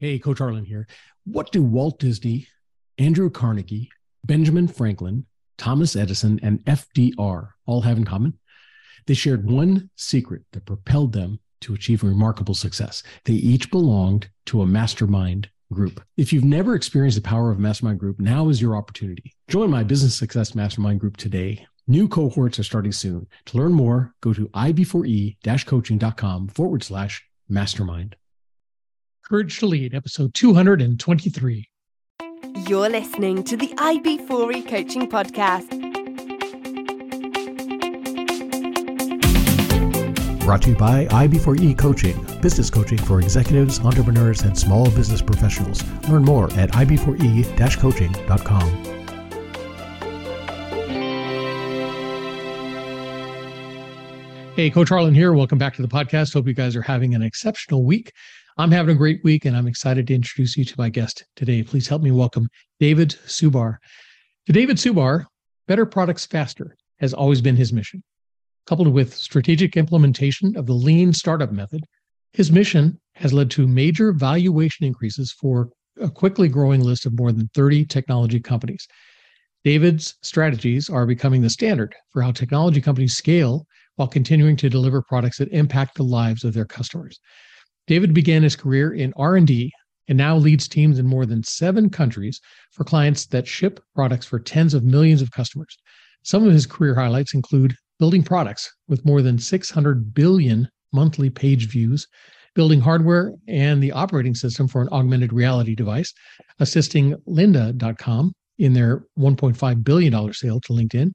Hey, Coach Harlan here. What do Walt Disney, Andrew Carnegie, Benjamin Franklin, Thomas Edison, and FDR all have in common? They shared one secret that propelled them to achieve remarkable success. They each belonged to a mastermind group. If you've never experienced the power of a mastermind group, now is your opportunity. Join my business success mastermind group today. New cohorts are starting soon. To learn more, go to ib4e-coaching.com forward slash mastermind. Courage to Lead, episode 223. You're listening to the IB4E Coaching Podcast. Brought to you by IB4E Coaching, business coaching for executives, entrepreneurs, and small business professionals. Learn more at ib4e-coaching.com. Hey, Coach Harlan here. Welcome back to the podcast. Hope you guys are having an exceptional week. I'm having a great week and I'm excited to introduce you to my guest today. Please help me welcome David Subar. To David Subar, better products faster has always been his mission. Coupled with strategic implementation of the lean startup method, his mission has led to major valuation increases for a quickly growing list of more than 30 technology companies. David's strategies are becoming the standard for how technology companies scale while continuing to deliver products that impact the lives of their customers. David began his career in R&D and now leads teams in more than 7 countries for clients that ship products for tens of millions of customers. Some of his career highlights include building products with more than 600 billion monthly page views, building hardware and the operating system for an augmented reality device, assisting lynda.com in their $1.5 billion sale to LinkedIn,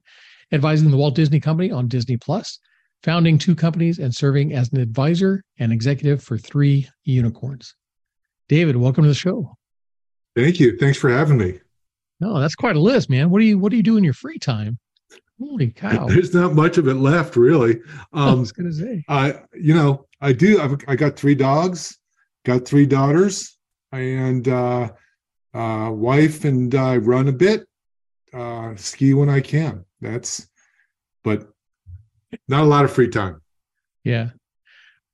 advising the Walt Disney Company on Disney Plus, founding two companies and serving as an advisor and executive for three unicorns. David, welcome to the show. Thank you. Thanks for having me. No, that's quite a list, man. What do you what do you do in your free time? Holy cow! There's not much of it left, really. Um, I was gonna say. I, you know, I do. I've, I got three dogs, got three daughters, and uh, uh, wife, and I run a bit, uh, ski when I can. That's, but not a lot of free time. Yeah.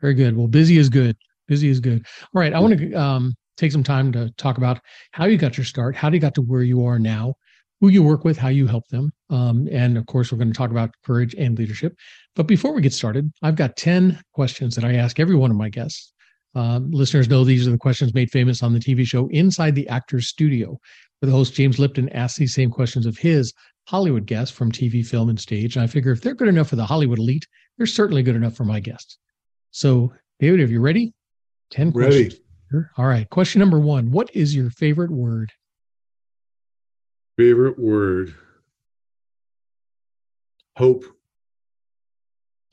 Very good. Well, busy is good. Busy is good. All right. I want to um, take some time to talk about how you got your start, how you got to where you are now, who you work with, how you help them. Um, and of course, we're going to talk about courage and leadership. But before we get started, I've got 10 questions that I ask every one of my guests. Um, listeners know these are the questions made famous on the TV show Inside the Actor's Studio, where the host James Lipton asks these same questions of his Hollywood guests from TV, film, and stage. And I figure if they're good enough for the Hollywood elite, they're certainly good enough for my guests. So, David, are you ready? 10 ready. questions. All right. Question number one What is your favorite word? Favorite word? Hope.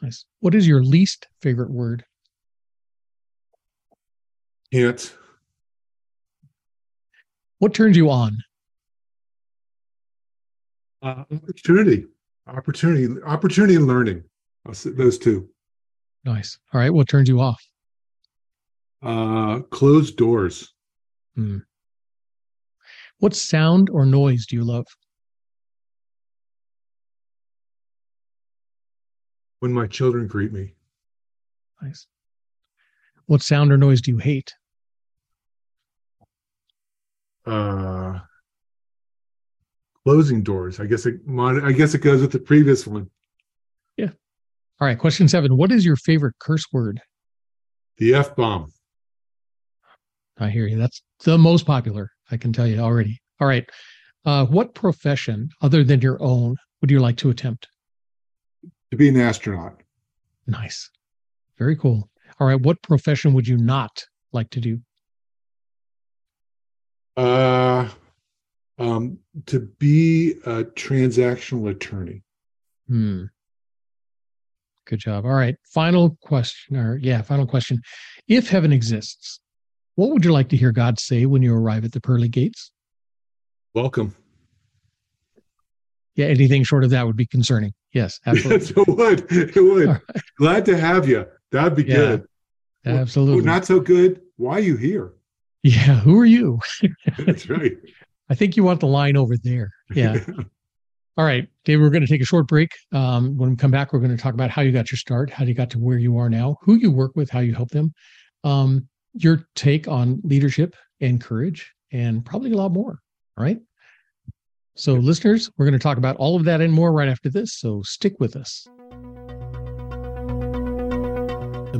Nice. What is your least favorite word? Can't. What turns you on? Uh, opportunity, opportunity, opportunity and learning. Those two. Nice. All right. What turns you off? Uh, closed doors. Hmm. What sound or noise do you love? When my children greet me. Nice. What sound or noise do you hate? Uh, closing doors. I guess it. I guess it goes with the previous one. Yeah. All right. Question seven. What is your favorite curse word? The f bomb. I hear you. That's the most popular. I can tell you already. All right. Uh, what profession other than your own would you like to attempt? To be an astronaut. Nice. Very cool. All right. What profession would you not like to do? Uh, um, to be a transactional attorney. Hmm. Good job. All right. Final question, or yeah, final question. If heaven exists, what would you like to hear God say when you arrive at the pearly gates? Welcome. Yeah, anything short of that would be concerning. Yes, absolutely. Yes, it would. It would. Right. Glad to have you. That'd be yeah, good. Absolutely. not so good. Why are you here? Yeah, who are you? That's right. I think you want the line over there. Yeah. All right, David, we're going to take a short break. Um, when we come back, we're going to talk about how you got your start, how you got to where you are now, who you work with, how you help them. Um, your take on leadership and courage and probably a lot more. All right. So, listeners, we're going to talk about all of that and more right after this. So, stick with us.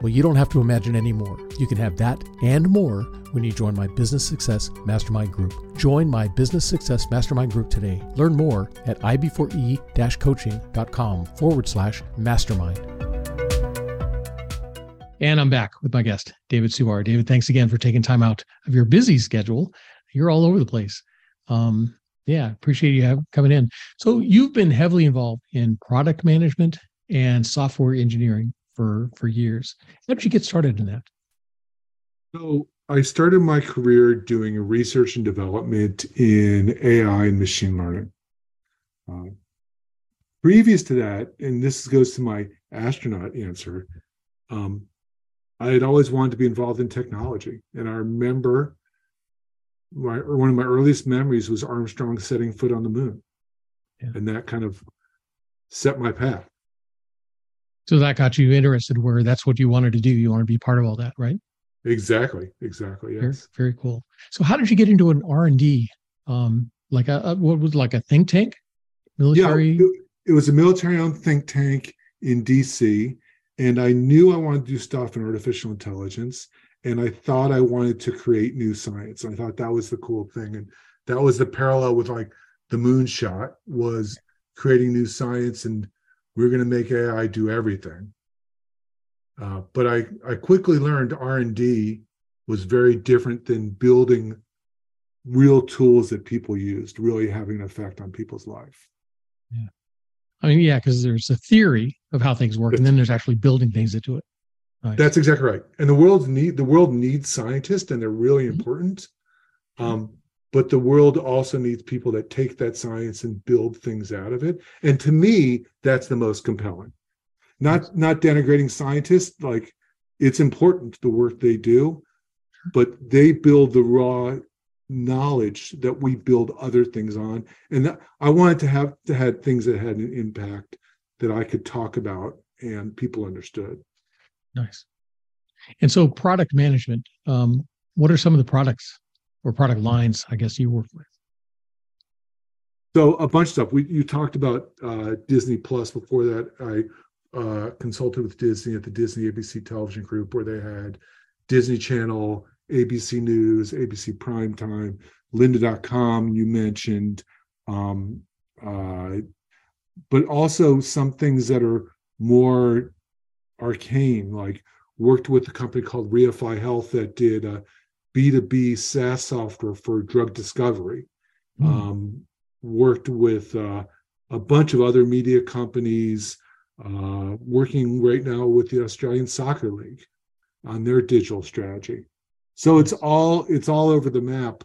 Well, you don't have to imagine anymore. You can have that and more when you join my Business Success Mastermind Group. Join my Business Success Mastermind Group today. Learn more at ib4e coaching.com forward slash mastermind. And I'm back with my guest, David Subar. David, thanks again for taking time out of your busy schedule. You're all over the place. Um, yeah, appreciate you have, coming in. So you've been heavily involved in product management and software engineering for for years. How did you get started in that? So I started my career doing research and development in AI and machine learning. Uh, previous to that, and this goes to my astronaut answer, um, I had always wanted to be involved in technology. And I remember my one of my earliest memories was Armstrong setting foot on the moon. Yeah. And that kind of set my path. So that got you interested where that's what you wanted to do. You want to be part of all that, right? Exactly. Exactly. Yes. Very, very cool. So how did you get into an R and D? Um, like a, a, what was like a think tank, military? Yeah, it, it was a military-owned think tank in DC, and I knew I wanted to do stuff in artificial intelligence, and I thought I wanted to create new science. I thought that was the cool thing, and that was the parallel with like the moonshot was creating new science and we are going to make AI do everything. Uh, but I, I quickly learned R&D was very different than building real tools that people used, really having an effect on people's life. Yeah. I mean, yeah, because there's a theory of how things work, and then there's actually building things that do it. Nice. That's exactly right. And the world need the world needs scientists, and they're really mm-hmm. important. Um, but the world also needs people that take that science and build things out of it. And to me that's the most compelling. Not not denigrating scientists like it's important the work they do but they build the raw knowledge that we build other things on. And that, i wanted to have to have things that had an impact that i could talk about and people understood. Nice. And so product management um, what are some of the products or product lines, I guess you work with? So a bunch of stuff. We you talked about uh, Disney Plus before that. I uh, consulted with Disney at the Disney ABC Television Group, where they had Disney Channel, ABC News, ABC Primetime, Lynda.com. You mentioned, um, uh, but also some things that are more arcane, like worked with a company called Reify Health that did a B2B SaaS software for drug discovery. Mm. Um, worked with uh, a bunch of other media companies, uh, working right now with the Australian Soccer League on their digital strategy. So it's all it's all over the map,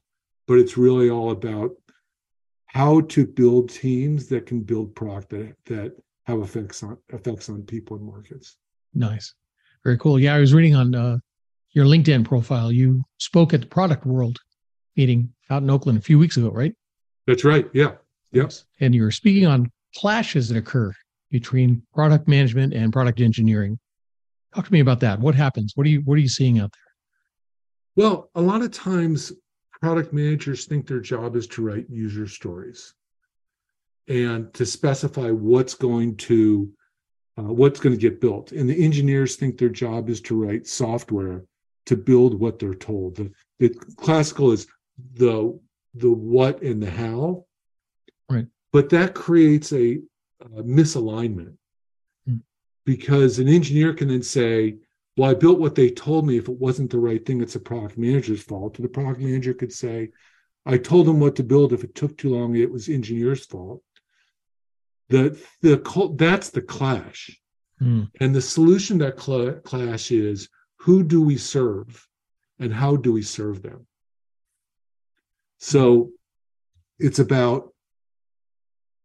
but it's really all about how to build teams that can build product that, that have effects on effects on people and markets. Nice, very cool. Yeah, I was reading on uh, your LinkedIn profile. You spoke at the Product World meeting out in Oakland a few weeks ago, right? That's right. Yeah. Yes. And you were speaking on clashes that occur between product management and product engineering. Talk to me about that. What happens? What are you what are you seeing out there? Well, a lot of times product managers think their job is to write user stories and to specify what's going to uh, what's going to get built and the engineers think their job is to write software to build what they're told. The, the classical is the the what and the how, right? But that creates a, a misalignment hmm. because an engineer can then say, "Well, I built what they told me. If it wasn't the right thing, it's a product manager's fault." And the product manager could say, "I told them what to build. If it took too long, it was engineer's fault." The the that's the clash. Hmm. And the solution to that cl- clash is who do we serve and how do we serve them? So it's about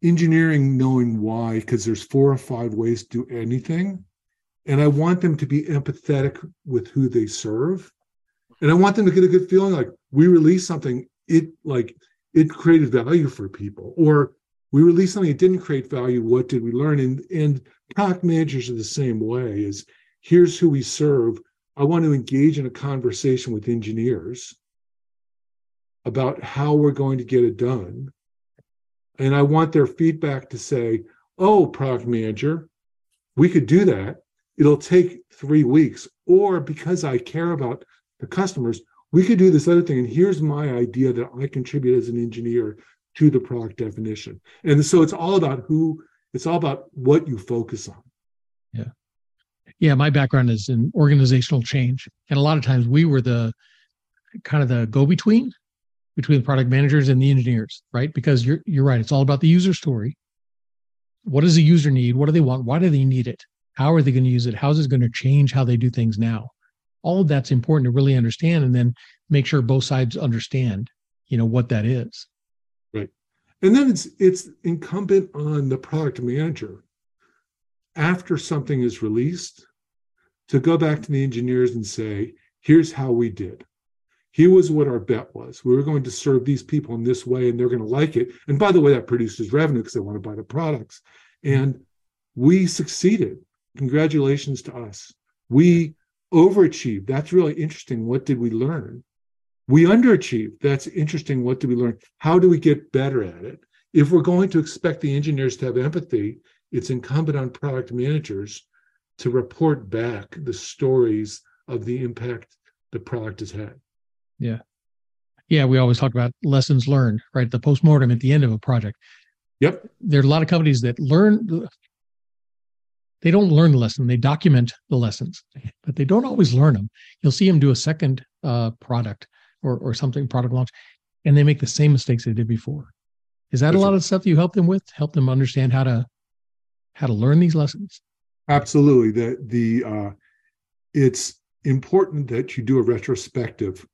engineering knowing why, because there's four or five ways to do anything. And I want them to be empathetic with who they serve. And I want them to get a good feeling like we release something, it like it created value for people, or we released something it didn't create value. What did we learn? And and product managers are the same way is here's who we serve. I want to engage in a conversation with engineers about how we're going to get it done. And I want their feedback to say, oh, product manager, we could do that. It'll take three weeks. Or because I care about the customers, we could do this other thing. And here's my idea that I contribute as an engineer to the product definition. And so it's all about who, it's all about what you focus on. Yeah. Yeah. My background is in organizational change. And a lot of times we were the kind of the go between between the product managers and the engineers, right? Because you're you're right. It's all about the user story. What does the user need? What do they want? Why do they need it? How are they going to use it? How is it going to change how they do things now? All of that's important to really understand and then make sure both sides understand, you know, what that is. Right. And then it's it's incumbent on the product manager after something is released to go back to the engineers and say, here's how we did here was what our bet was. We were going to serve these people in this way, and they're going to like it. And by the way, that produces revenue because they want to buy the products. And we succeeded. Congratulations to us. We overachieved. That's really interesting. What did we learn? We underachieved. That's interesting. What did we learn? How do we get better at it? If we're going to expect the engineers to have empathy, it's incumbent on product managers to report back the stories of the impact the product has had. Yeah. Yeah. We always talk about lessons learned, right? The postmortem at the end of a project. Yep. There are a lot of companies that learn, they don't learn the lesson. They document the lessons, but they don't always learn them. You'll see them do a second uh, product or, or something, product launch, and they make the same mistakes they did before. Is that That's a lot right. of stuff you help them with? Help them understand how to how to learn these lessons? Absolutely. The the uh, it's important that you do a retrospective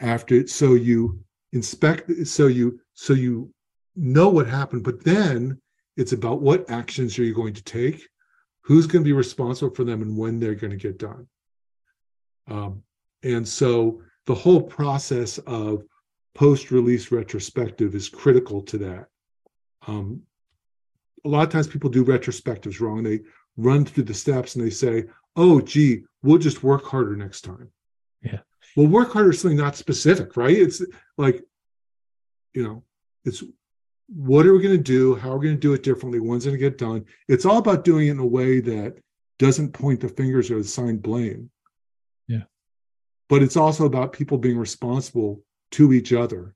after it, so you inspect so you so you know what happened but then it's about what actions are you going to take who's going to be responsible for them and when they're going to get done um, and so the whole process of post-release retrospective is critical to that um, a lot of times people do retrospectives wrong they run through the steps and they say oh gee we'll just work harder next time yeah well, work harder is something not specific, right? It's like, you know, it's what are we going to do? How are we going to do it differently? When's going to get done? It's all about doing it in a way that doesn't point the fingers or assign blame. Yeah. But it's also about people being responsible to each other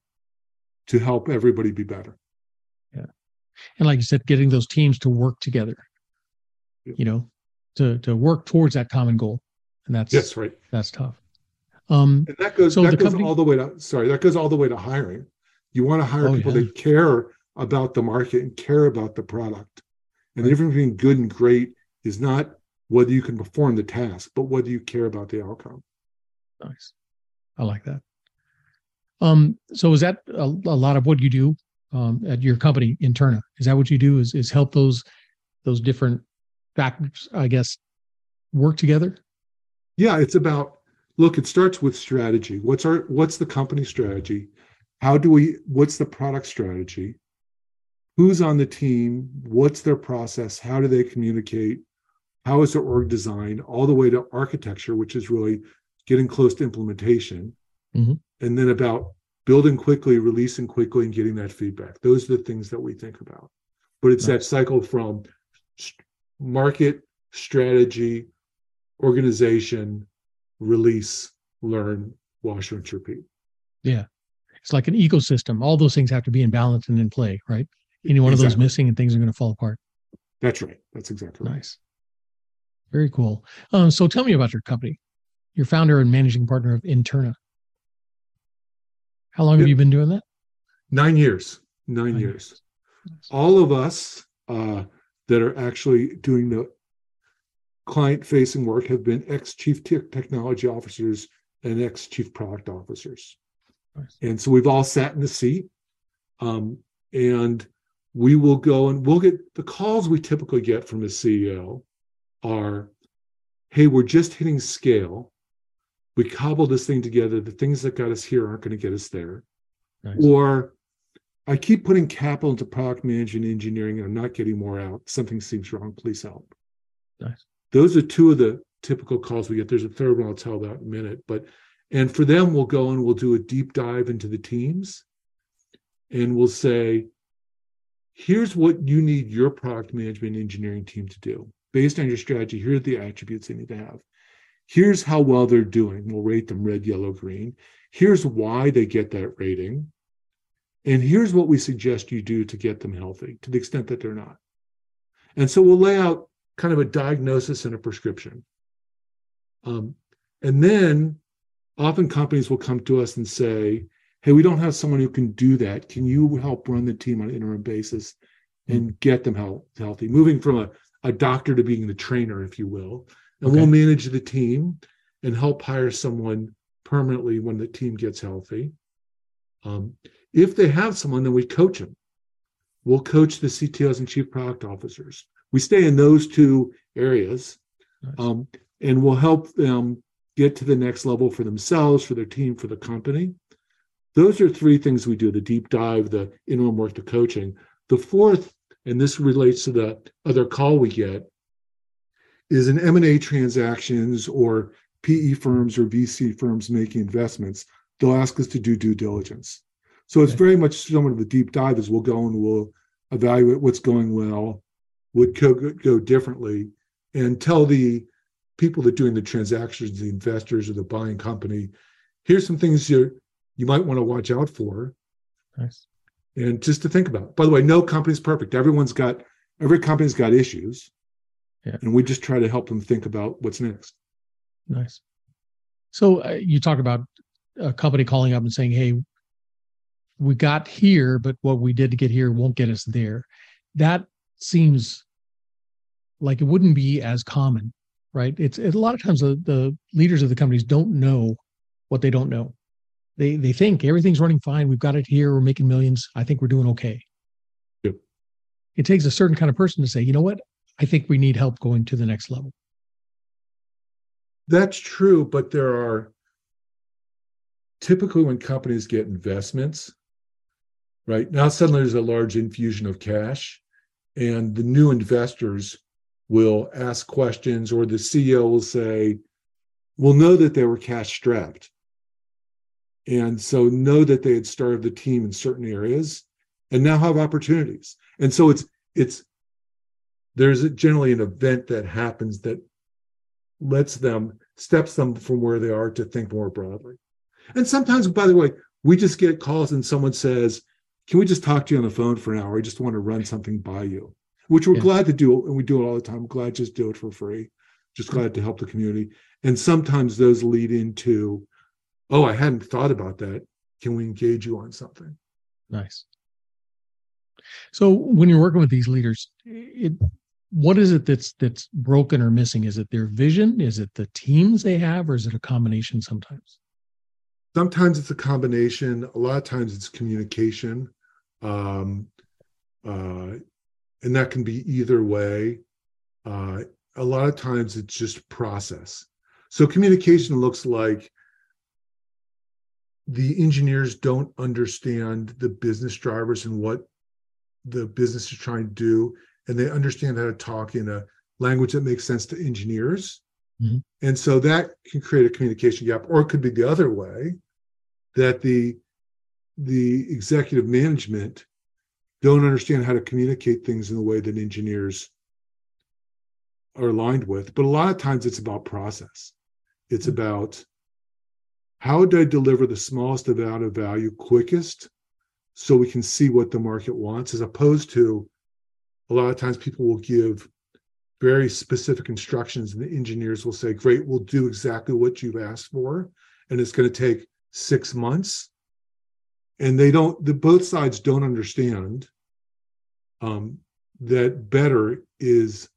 to help everybody be better. And like you said, getting those teams to work together, you know, to to work towards that common goal. And that's yes, right. That's tough. Um, and that goes so that goes company, all the way to sorry that goes all the way to hiring. You want to hire oh, people yeah. that care about the market and care about the product. And right. the difference between good and great is not whether you can perform the task, but whether you care about the outcome. Nice, I like that. Um, so is that a, a lot of what you do um, at your company, Interna? Is that what you do? Is is help those those different factors, I guess, work together? Yeah, it's about look it starts with strategy what's our what's the company strategy how do we what's the product strategy who's on the team what's their process how do they communicate how is their org designed all the way to architecture which is really getting close to implementation mm-hmm. and then about building quickly releasing quickly and getting that feedback those are the things that we think about but it's nice. that cycle from market strategy organization release, learn, wash, rinse, repeat. Yeah. It's like an ecosystem. All those things have to be in balance and in play, right? Any one exactly. of those missing and things are going to fall apart. That's right. That's exactly right. Nice. Very cool. Um, so tell me about your company. You're founder and managing partner of Interna. How long have you been doing that? Nine years. Nine, Nine years. years. All of us uh, that are actually doing the client facing work have been ex chief technology officers and ex chief product officers. Nice. And so we've all sat in the seat. Um, and we will go and we'll get the calls we typically get from a CEO are, hey, we're just hitting scale. We cobbled this thing together. The things that got us here aren't going to get us there. Nice. Or I keep putting capital into product management engineering and I'm not getting more out. Something seems wrong. Please help. Nice. Those are two of the typical calls we get. There's a third one I'll tell about in a minute. But and for them, we'll go and we'll do a deep dive into the teams and we'll say, here's what you need your product management engineering team to do. Based on your strategy, here are the attributes they need to have. Here's how well they're doing. We'll rate them red, yellow, green. Here's why they get that rating. And here's what we suggest you do to get them healthy to the extent that they're not. And so we'll lay out kind of a diagnosis and a prescription. Um, and then often companies will come to us and say, hey, we don't have someone who can do that. Can you help run the team on an interim basis and mm-hmm. get them health, healthy? Moving from a, a doctor to being the trainer, if you will. And okay. we'll manage the team and help hire someone permanently when the team gets healthy. Um, if they have someone, then we coach them. We'll coach the CTOs and chief product officers. We stay in those two areas, nice. um, and we'll help them get to the next level for themselves, for their team, for the company. Those are three things we do: the deep dive, the interim work, the coaching. The fourth, and this relates to the other call we get, is in M&A transactions or PE firms or VC firms making investments. They'll ask us to do due diligence. So it's very much somewhat of a deep dive as we'll go and we'll evaluate what's going well, what could go differently, and tell the people that are doing the transactions, the investors or the buying company, here's some things you you might want to watch out for. Nice. And just to think about. By the way, no company's perfect. Everyone's got every company's got issues. Yeah. And we just try to help them think about what's next. Nice. So uh, you talk about a company calling up and saying, "Hey, we got here, but what we did to get here won't get us there. That seems like it wouldn't be as common, right? It's it, a lot of times the, the leaders of the companies don't know what they don't know. They they think everything's running fine. We've got it here. We're making millions. I think we're doing okay. Yep. It takes a certain kind of person to say, you know what? I think we need help going to the next level. That's true, but there are typically when companies get investments, right? Now suddenly there's a large infusion of cash, and the new investors will ask questions, or the CEO will say, "We'll know that they were cash strapped." And so know that they had started the team in certain areas and now have opportunities. And so it's it's there's generally an event that happens that lets them steps them from where they are to think more broadly. And sometimes, by the way, we just get calls and someone says, can we just talk to you on the phone for an hour? I just want to run something by you, which we're yeah. glad to do. And we do it all the time. I'm glad to just do it for free. Just glad to help the community. And sometimes those lead into, oh, I hadn't thought about that. Can we engage you on something? Nice. So when you're working with these leaders, it what is it that's that's broken or missing? Is it their vision? Is it the teams they have, or is it a combination sometimes? sometimes it's a combination a lot of times it's communication um, uh, and that can be either way uh, a lot of times it's just process so communication looks like the engineers don't understand the business drivers and what the business is trying to do and they understand how to talk in a language that makes sense to engineers mm-hmm. and so that can create a communication gap or it could be the other way that the the executive management don't understand how to communicate things in the way that engineers are aligned with. But a lot of times it's about process. It's mm-hmm. about how do I deliver the smallest amount of value quickest so we can see what the market wants, as opposed to a lot of times people will give very specific instructions and the engineers will say, Great, we'll do exactly what you've asked for. And it's going to take six months and they don't the both sides don't understand um, that better is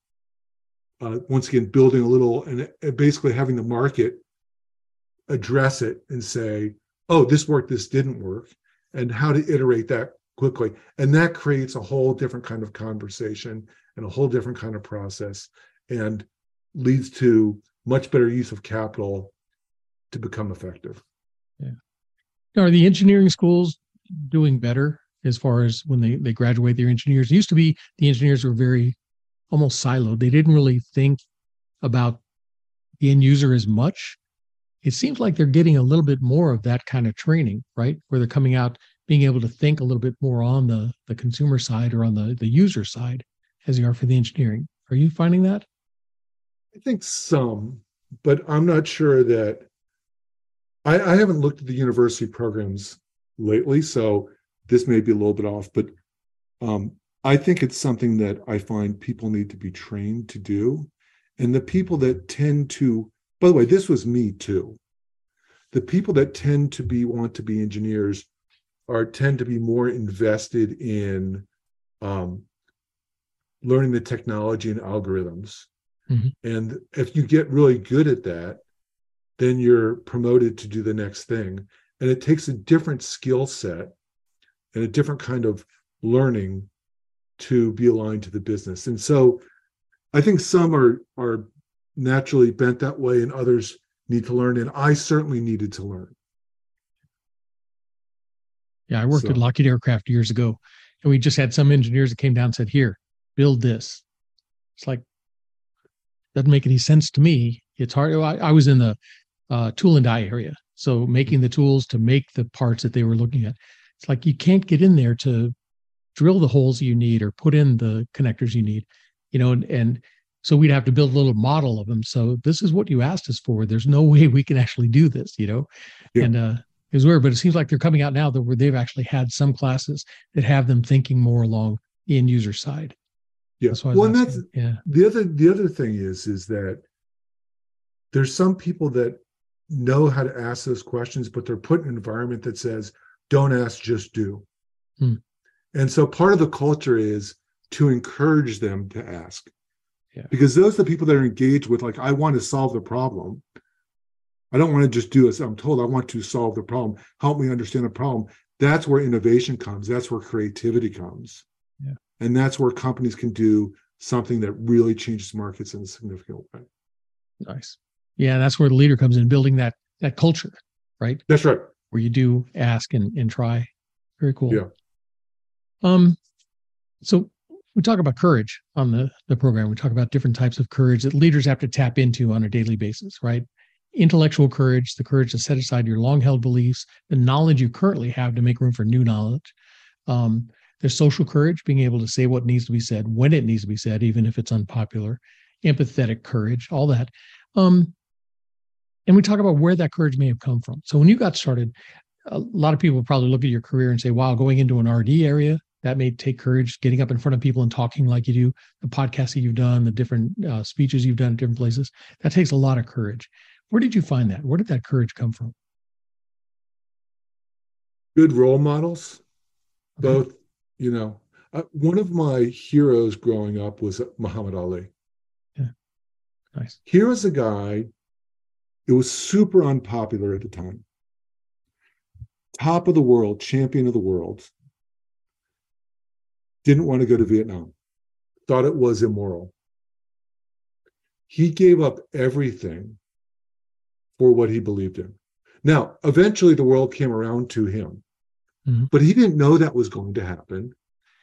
uh, once again building a little and basically having the market address it and say oh this worked this didn't work and how to iterate that quickly. And that creates a whole different kind of conversation and a whole different kind of process and leads to much better use of capital to become effective. Yeah. Are the engineering schools doing better as far as when they, they graduate their engineers? It used to be the engineers were very almost siloed. They didn't really think about the end user as much. It seems like they're getting a little bit more of that kind of training, right? Where they're coming out being able to think a little bit more on the the consumer side or on the the user side as you are for the engineering. Are you finding that? I think some, but I'm not sure that I, I haven't looked at the university programs lately, so this may be a little bit off, but um, I think it's something that I find people need to be trained to do. And the people that tend to, by the way, this was me too. The people that tend to be want to be engineers are tend to be more invested in um, learning the technology and algorithms. Mm-hmm. And if you get really good at that, then you're promoted to do the next thing. And it takes a different skill set and a different kind of learning to be aligned to the business. And so I think some are are naturally bent that way and others need to learn. And I certainly needed to learn. Yeah, I worked so. at Lockheed Aircraft years ago, and we just had some engineers that came down and said, "Here, build this." It's like doesn't make any sense to me. It's hard. I, I was in the uh, tool and die area, so making the tools to make the parts that they were looking at. It's like you can't get in there to drill the holes you need or put in the connectors you need, you know, and, and so we'd have to build a little model of them. So this is what you asked us for. There's no way we can actually do this, you know, yeah. and uh, was weird, but it seems like they're coming out now that where they've actually had some classes that have them thinking more along the end user side. Yeah. That's well, and that's yeah. The other the other thing is is that there's some people that know how to ask those questions, but they're put in an environment that says, "Don't ask, just do." Hmm. And so part of the culture is to encourage them to ask. Yeah. Because those are the people that are engaged with, like, I want to solve the problem. I don't want to just do as I'm told. I want to solve the problem. Help me understand the problem. That's where innovation comes. That's where creativity comes. Yeah. And that's where companies can do something that really changes markets in a significant way. Nice. Yeah, that's where the leader comes in, building that that culture, right? That's right. Where you do ask and, and try. Very cool. Yeah. Um, so we talk about courage on the, the program. We talk about different types of courage that leaders have to tap into on a daily basis, right? Intellectual courage, the courage to set aside your long held beliefs, the knowledge you currently have to make room for new knowledge. Um, there's social courage, being able to say what needs to be said when it needs to be said, even if it's unpopular. Empathetic courage, all that. Um, and we talk about where that courage may have come from. So when you got started, a lot of people probably look at your career and say, wow, going into an RD area, that may take courage getting up in front of people and talking like you do the podcasts that you've done the different uh, speeches you've done at different places that takes a lot of courage where did you find that? Where did that courage come from? Good role models. Okay. both you know uh, one of my heroes growing up was muhammad ali. Yeah. Nice. Here was a guy it was super unpopular at the time. Top of the world champion of the world. Didn't want to go to Vietnam, thought it was immoral. He gave up everything for what he believed in. Now, eventually the world came around to him, mm-hmm. but he didn't know that was going to happen.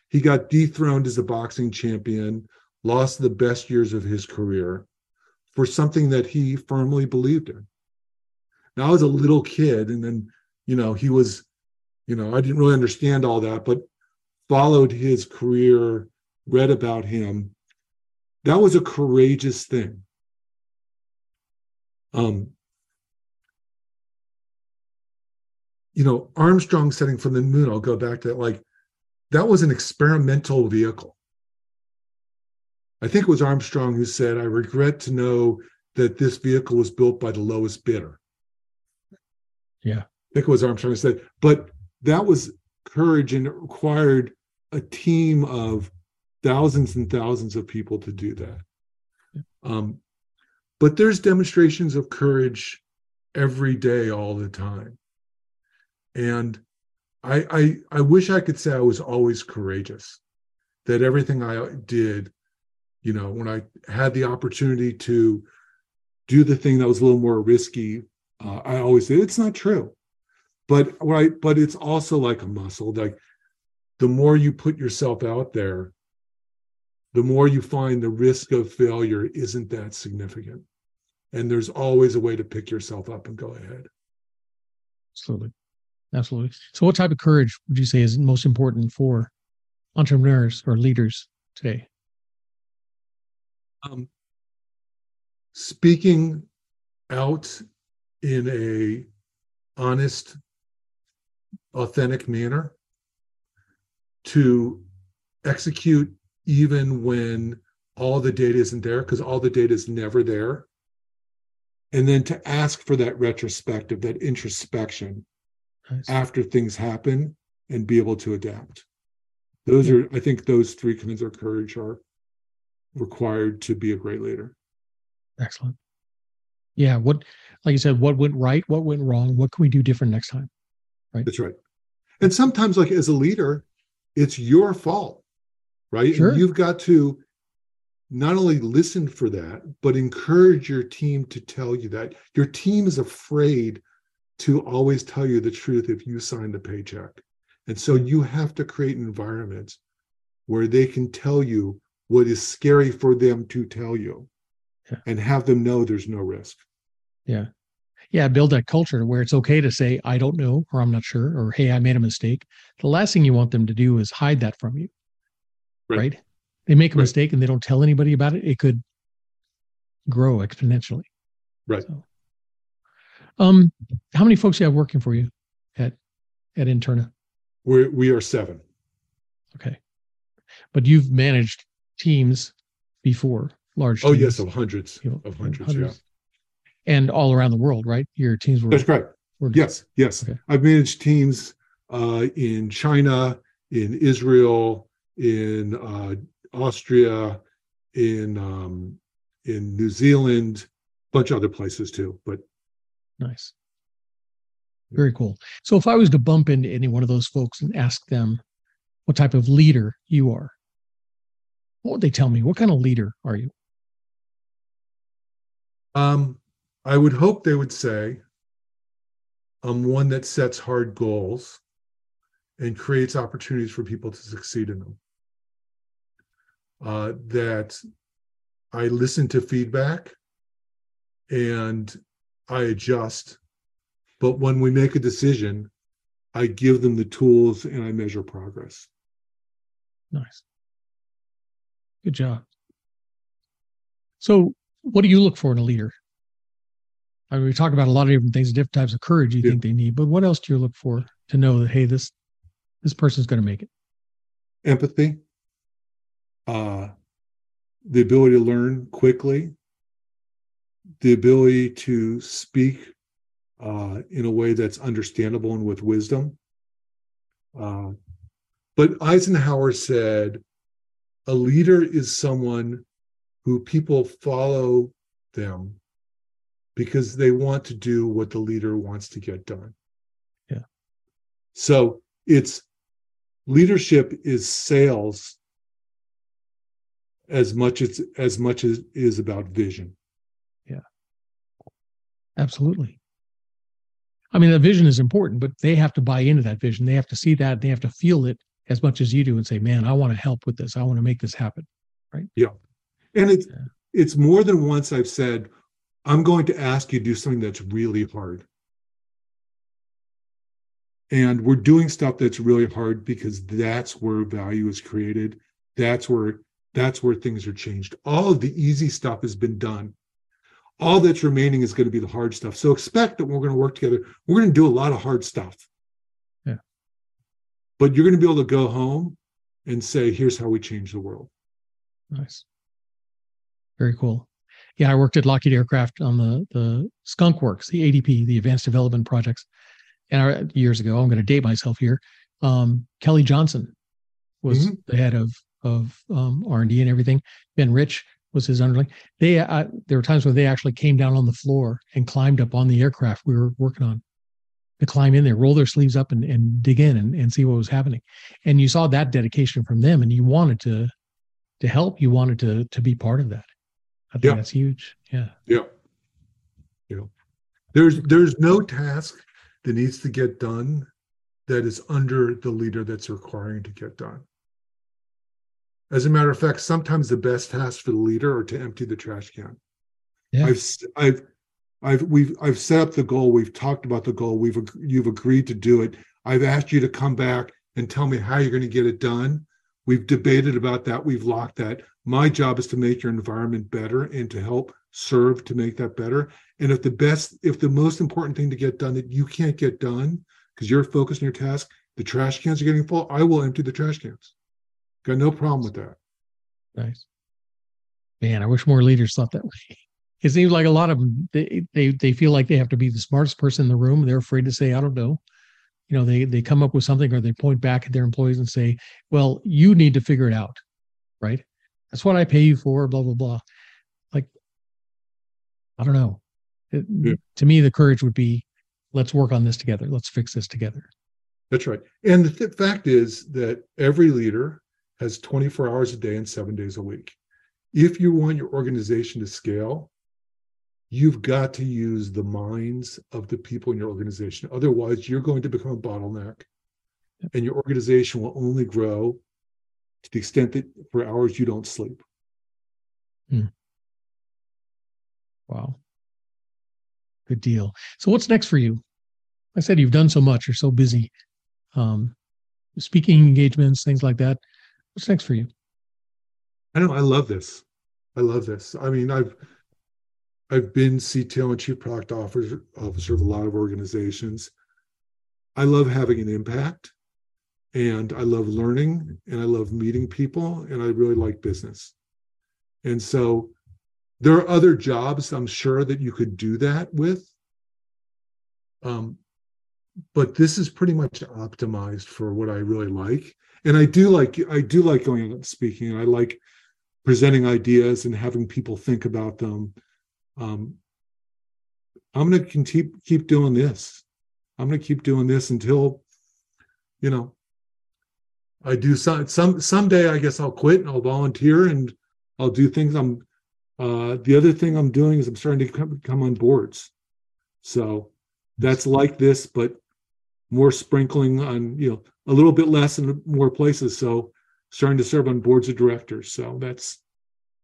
He got dethroned as a boxing champion, lost the best years of his career for something that he firmly believed in. Now, I was a little kid, and then, you know, he was, you know, I didn't really understand all that, but followed his career, read about him. That was a courageous thing. Um, you know, Armstrong setting from the moon, I'll go back to that, like, that was an experimental vehicle. I think it was Armstrong who said, I regret to know that this vehicle was built by the lowest bidder. Yeah. I think it was Armstrong who said, but that was courage and it required a team of thousands and thousands of people to do that. Um, but there's demonstrations of courage every day, all the time. And I, I I wish I could say I was always courageous, that everything I did, you know, when I had the opportunity to do the thing that was a little more risky, uh, I always did. It's not true, but right, but it's also like a muscle. Like the more you put yourself out there, the more you find the risk of failure isn't that significant, and there's always a way to pick yourself up and go ahead. Absolutely. Absolutely. So, what type of courage would you say is most important for entrepreneurs or leaders today? Um, speaking out in a honest, authentic manner to execute even when all the data isn't there, because all the data is never there. And then to ask for that retrospective, that introspection. After things happen and be able to adapt. Those yeah. are, I think, those three kinds of courage are required to be a great leader. Excellent. Yeah. What, like you said, what went right? What went wrong? What can we do different next time? Right. That's right. And sometimes, like as a leader, it's your fault, right? Sure. And you've got to not only listen for that, but encourage your team to tell you that. Your team is afraid to always tell you the truth if you sign the paycheck. And so you have to create an environment where they can tell you what is scary for them to tell you yeah. and have them know there's no risk. Yeah. Yeah. Build that culture where it's okay to say, I don't know, or I'm not sure, or hey, I made a mistake. The last thing you want them to do is hide that from you. Right. right? They make a right. mistake and they don't tell anybody about it. It could grow exponentially. Right. So, um, how many folks you have working for you at at Interna? We we are seven. Okay, but you've managed teams before, large. Oh yes, of hundreds you know, of hundreds, hundreds, yeah, and all around the world, right? Your teams were. That's correct. Were, yes, yes. Okay. I've managed teams uh, in China, in Israel, in uh, Austria, in um, in New Zealand, a bunch of other places too. But Nice. Very cool. So if I was to bump into any one of those folks and ask them what type of leader you are, what would they tell me? What kind of leader are you? Um, I would hope they would say I'm one that sets hard goals and creates opportunities for people to succeed in them. Uh, that I listen to feedback and I adjust. But when we make a decision, I give them the tools and I measure progress. Nice. Good job. So, what do you look for in a leader? I mean, we talk about a lot of different things, different types of courage you yeah. think they need, but what else do you look for to know that hey, this this person's going to make it? Empathy, uh, the ability to learn quickly, the ability to speak uh, in a way that's understandable and with wisdom. Uh, but Eisenhower said, a leader is someone who people follow them because they want to do what the leader wants to get done. Yeah. So it's leadership is sales as much as as much as is about vision. Absolutely. I mean, the vision is important, but they have to buy into that vision. They have to see that. They have to feel it as much as you do and say, man, I want to help with this. I want to make this happen. Right. Yeah. And it's, yeah. it's more than once I've said, I'm going to ask you to do something that's really hard. And we're doing stuff that's really hard because that's where value is created. That's where that's where things are changed. All of the easy stuff has been done all that's remaining is going to be the hard stuff. So expect that we're going to work together. We're going to do a lot of hard stuff. Yeah. But you're going to be able to go home and say, here's how we change the world. Nice. Very cool. Yeah, I worked at Lockheed Aircraft on the the Skunk Works, the ADP, the Advanced Development Projects, and I, years ago. I'm going to date myself here. Um, Kelly Johnson was mm-hmm. the head of of um, R and D and everything. Ben Rich was his underling. They uh, there were times when they actually came down on the floor and climbed up on the aircraft we were working on. to climb in there, roll their sleeves up and, and dig in and, and see what was happening. And you saw that dedication from them and you wanted to to help, you wanted to to be part of that. I think Yeah. that's huge. Yeah. Yeah. You know, there's there's no task that needs to get done that is under the leader that's requiring to get done. As a matter of fact, sometimes the best tasks for the leader are to empty the trash can. Yeah. I've I've I've we've I've set up the goal. We've talked about the goal. We've you've agreed to do it. I've asked you to come back and tell me how you're going to get it done. We've debated about that. We've locked that. My job is to make your environment better and to help serve to make that better. And if the best, if the most important thing to get done that you can't get done because you're focused on your task, the trash cans are getting full, I will empty the trash cans. Got no problem with that. Nice. Man, I wish more leaders thought that way. It seems like a lot of them they, they they feel like they have to be the smartest person in the room. They're afraid to say, I don't know. You know, they they come up with something or they point back at their employees and say, Well, you need to figure it out. Right. That's what I pay you for, blah, blah, blah. Like, I don't know. It- Yeah. To me, the courage would be let's work on this together. Let's fix this together. That's right. And the th- fact is that every leader has 24 hours a day and seven days a week. If you want your organization to scale, you've got to use the minds of the people in your organization. Otherwise, you're going to become a bottleneck and your organization will only grow to the extent that for hours you don't sleep. Wow. Good deal. So what's next for you? I said you've done so much, you're so busy. Um, speaking engagements, things like that. What's next for you? I know I love this. I love this. I mean, I've I've been CTO and chief product officer officer of a lot of organizations. I love having an impact and I love learning and I love meeting people and I really like business. And so there are other jobs I'm sure that you could do that with. Um, but this is pretty much optimized for what I really like. And I do like I do like going out and speaking and I like presenting ideas and having people think about them. Um, I'm going to keep keep doing this. I'm going to keep doing this until, you know, I do some some someday. I guess I'll quit and I'll volunteer and I'll do things. I'm uh, the other thing I'm doing is I'm starting to come, come on boards. So that's like this, but more sprinkling on you know a little bit less in more places. So starting to serve on boards of directors. So that's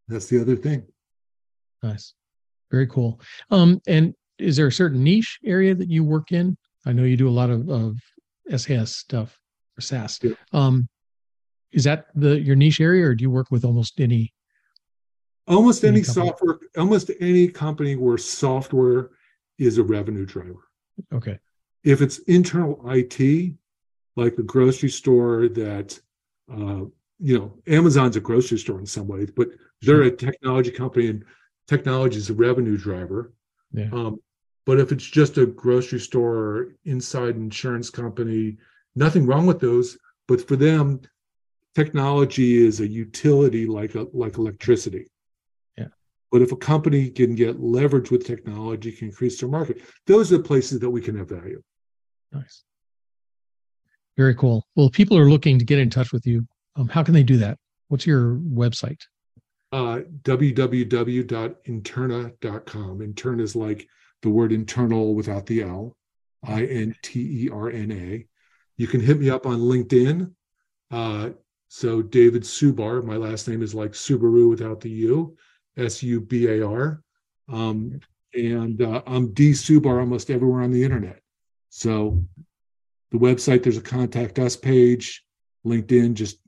that's the other thing. Nice. Very cool. Um, and is there a certain niche area that you work in? I know you do a lot of, of SAS stuff or SaaS. Yeah. Um, is that the your niche area or do you work with almost any? Almost Any any software, almost any company where software is a revenue driver. Okay. If it's internal IT, like a grocery store that, uh, you know, Amazon's a grocery store in some ways, but they're a technology company and technology is a revenue driver. Yeah. Um, but if it's just a grocery store or inside insurance company, nothing wrong with those. But for them, technology is a utility like a, like electricity. Yeah. But if a company can get leverage with technology, can increase their market. Those are the places that we can have value. Nice. Very cool. Well, if people are looking to get in touch with you. Um, how can they do that? What's your website? Uh, www.interna.com. Interna is like the word internal without the L, I N T E R N A. You can hit me up on LinkedIn. Uh, so David Subar, my last name is like Subaru without the U, S U B A R. Um, and uh, I'm D Subar almost everywhere on the internet. So the website, there's a contact us page, LinkedIn, just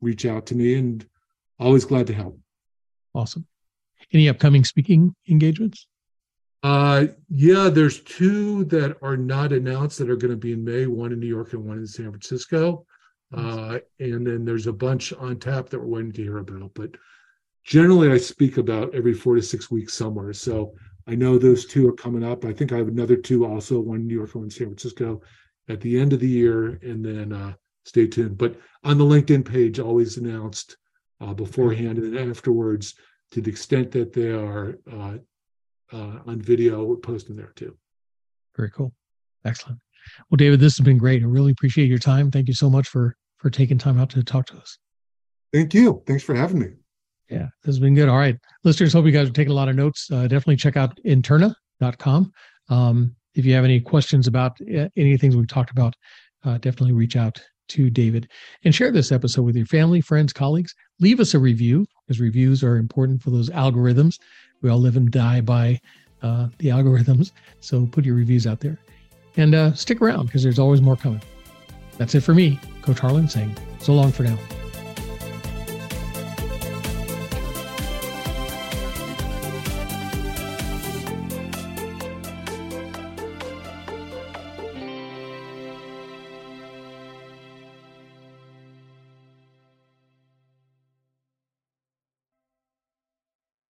reach out to me and always glad to help. Awesome. Any upcoming speaking engagements? Uh, yeah, there's two that are not announced that are going to be in May, one in New York and one in San Francisco. Uh, and then there's a bunch on tap that we're waiting to hear about. But generally, I speak about every four to six weeks somewhere. So I know those two are coming up. I think I have another two also, one in New York one in San Francisco at the end of the year. And then uh, stay tuned. But on the LinkedIn page, always announced uh, beforehand and afterwards to the extent that they are uh, uh, on video, we're posting there too. Very cool. Excellent. Well, David, this has been great. I really appreciate your time. Thank you so much for for taking time out to talk to us. Thank you. Thanks for having me. Yeah, this has been good. All right. Listeners, hope you guys are taking a lot of notes. Uh, definitely check out interna.com. Um, if you have any questions about uh, any things we've talked about, uh, definitely reach out to David and share this episode with your family, friends, colleagues. Leave us a review because reviews are important for those algorithms. We all live and die by uh, the algorithms. So put your reviews out there and uh, stick around because there's always more coming. That's it for me, Coach Harlan saying so long for now.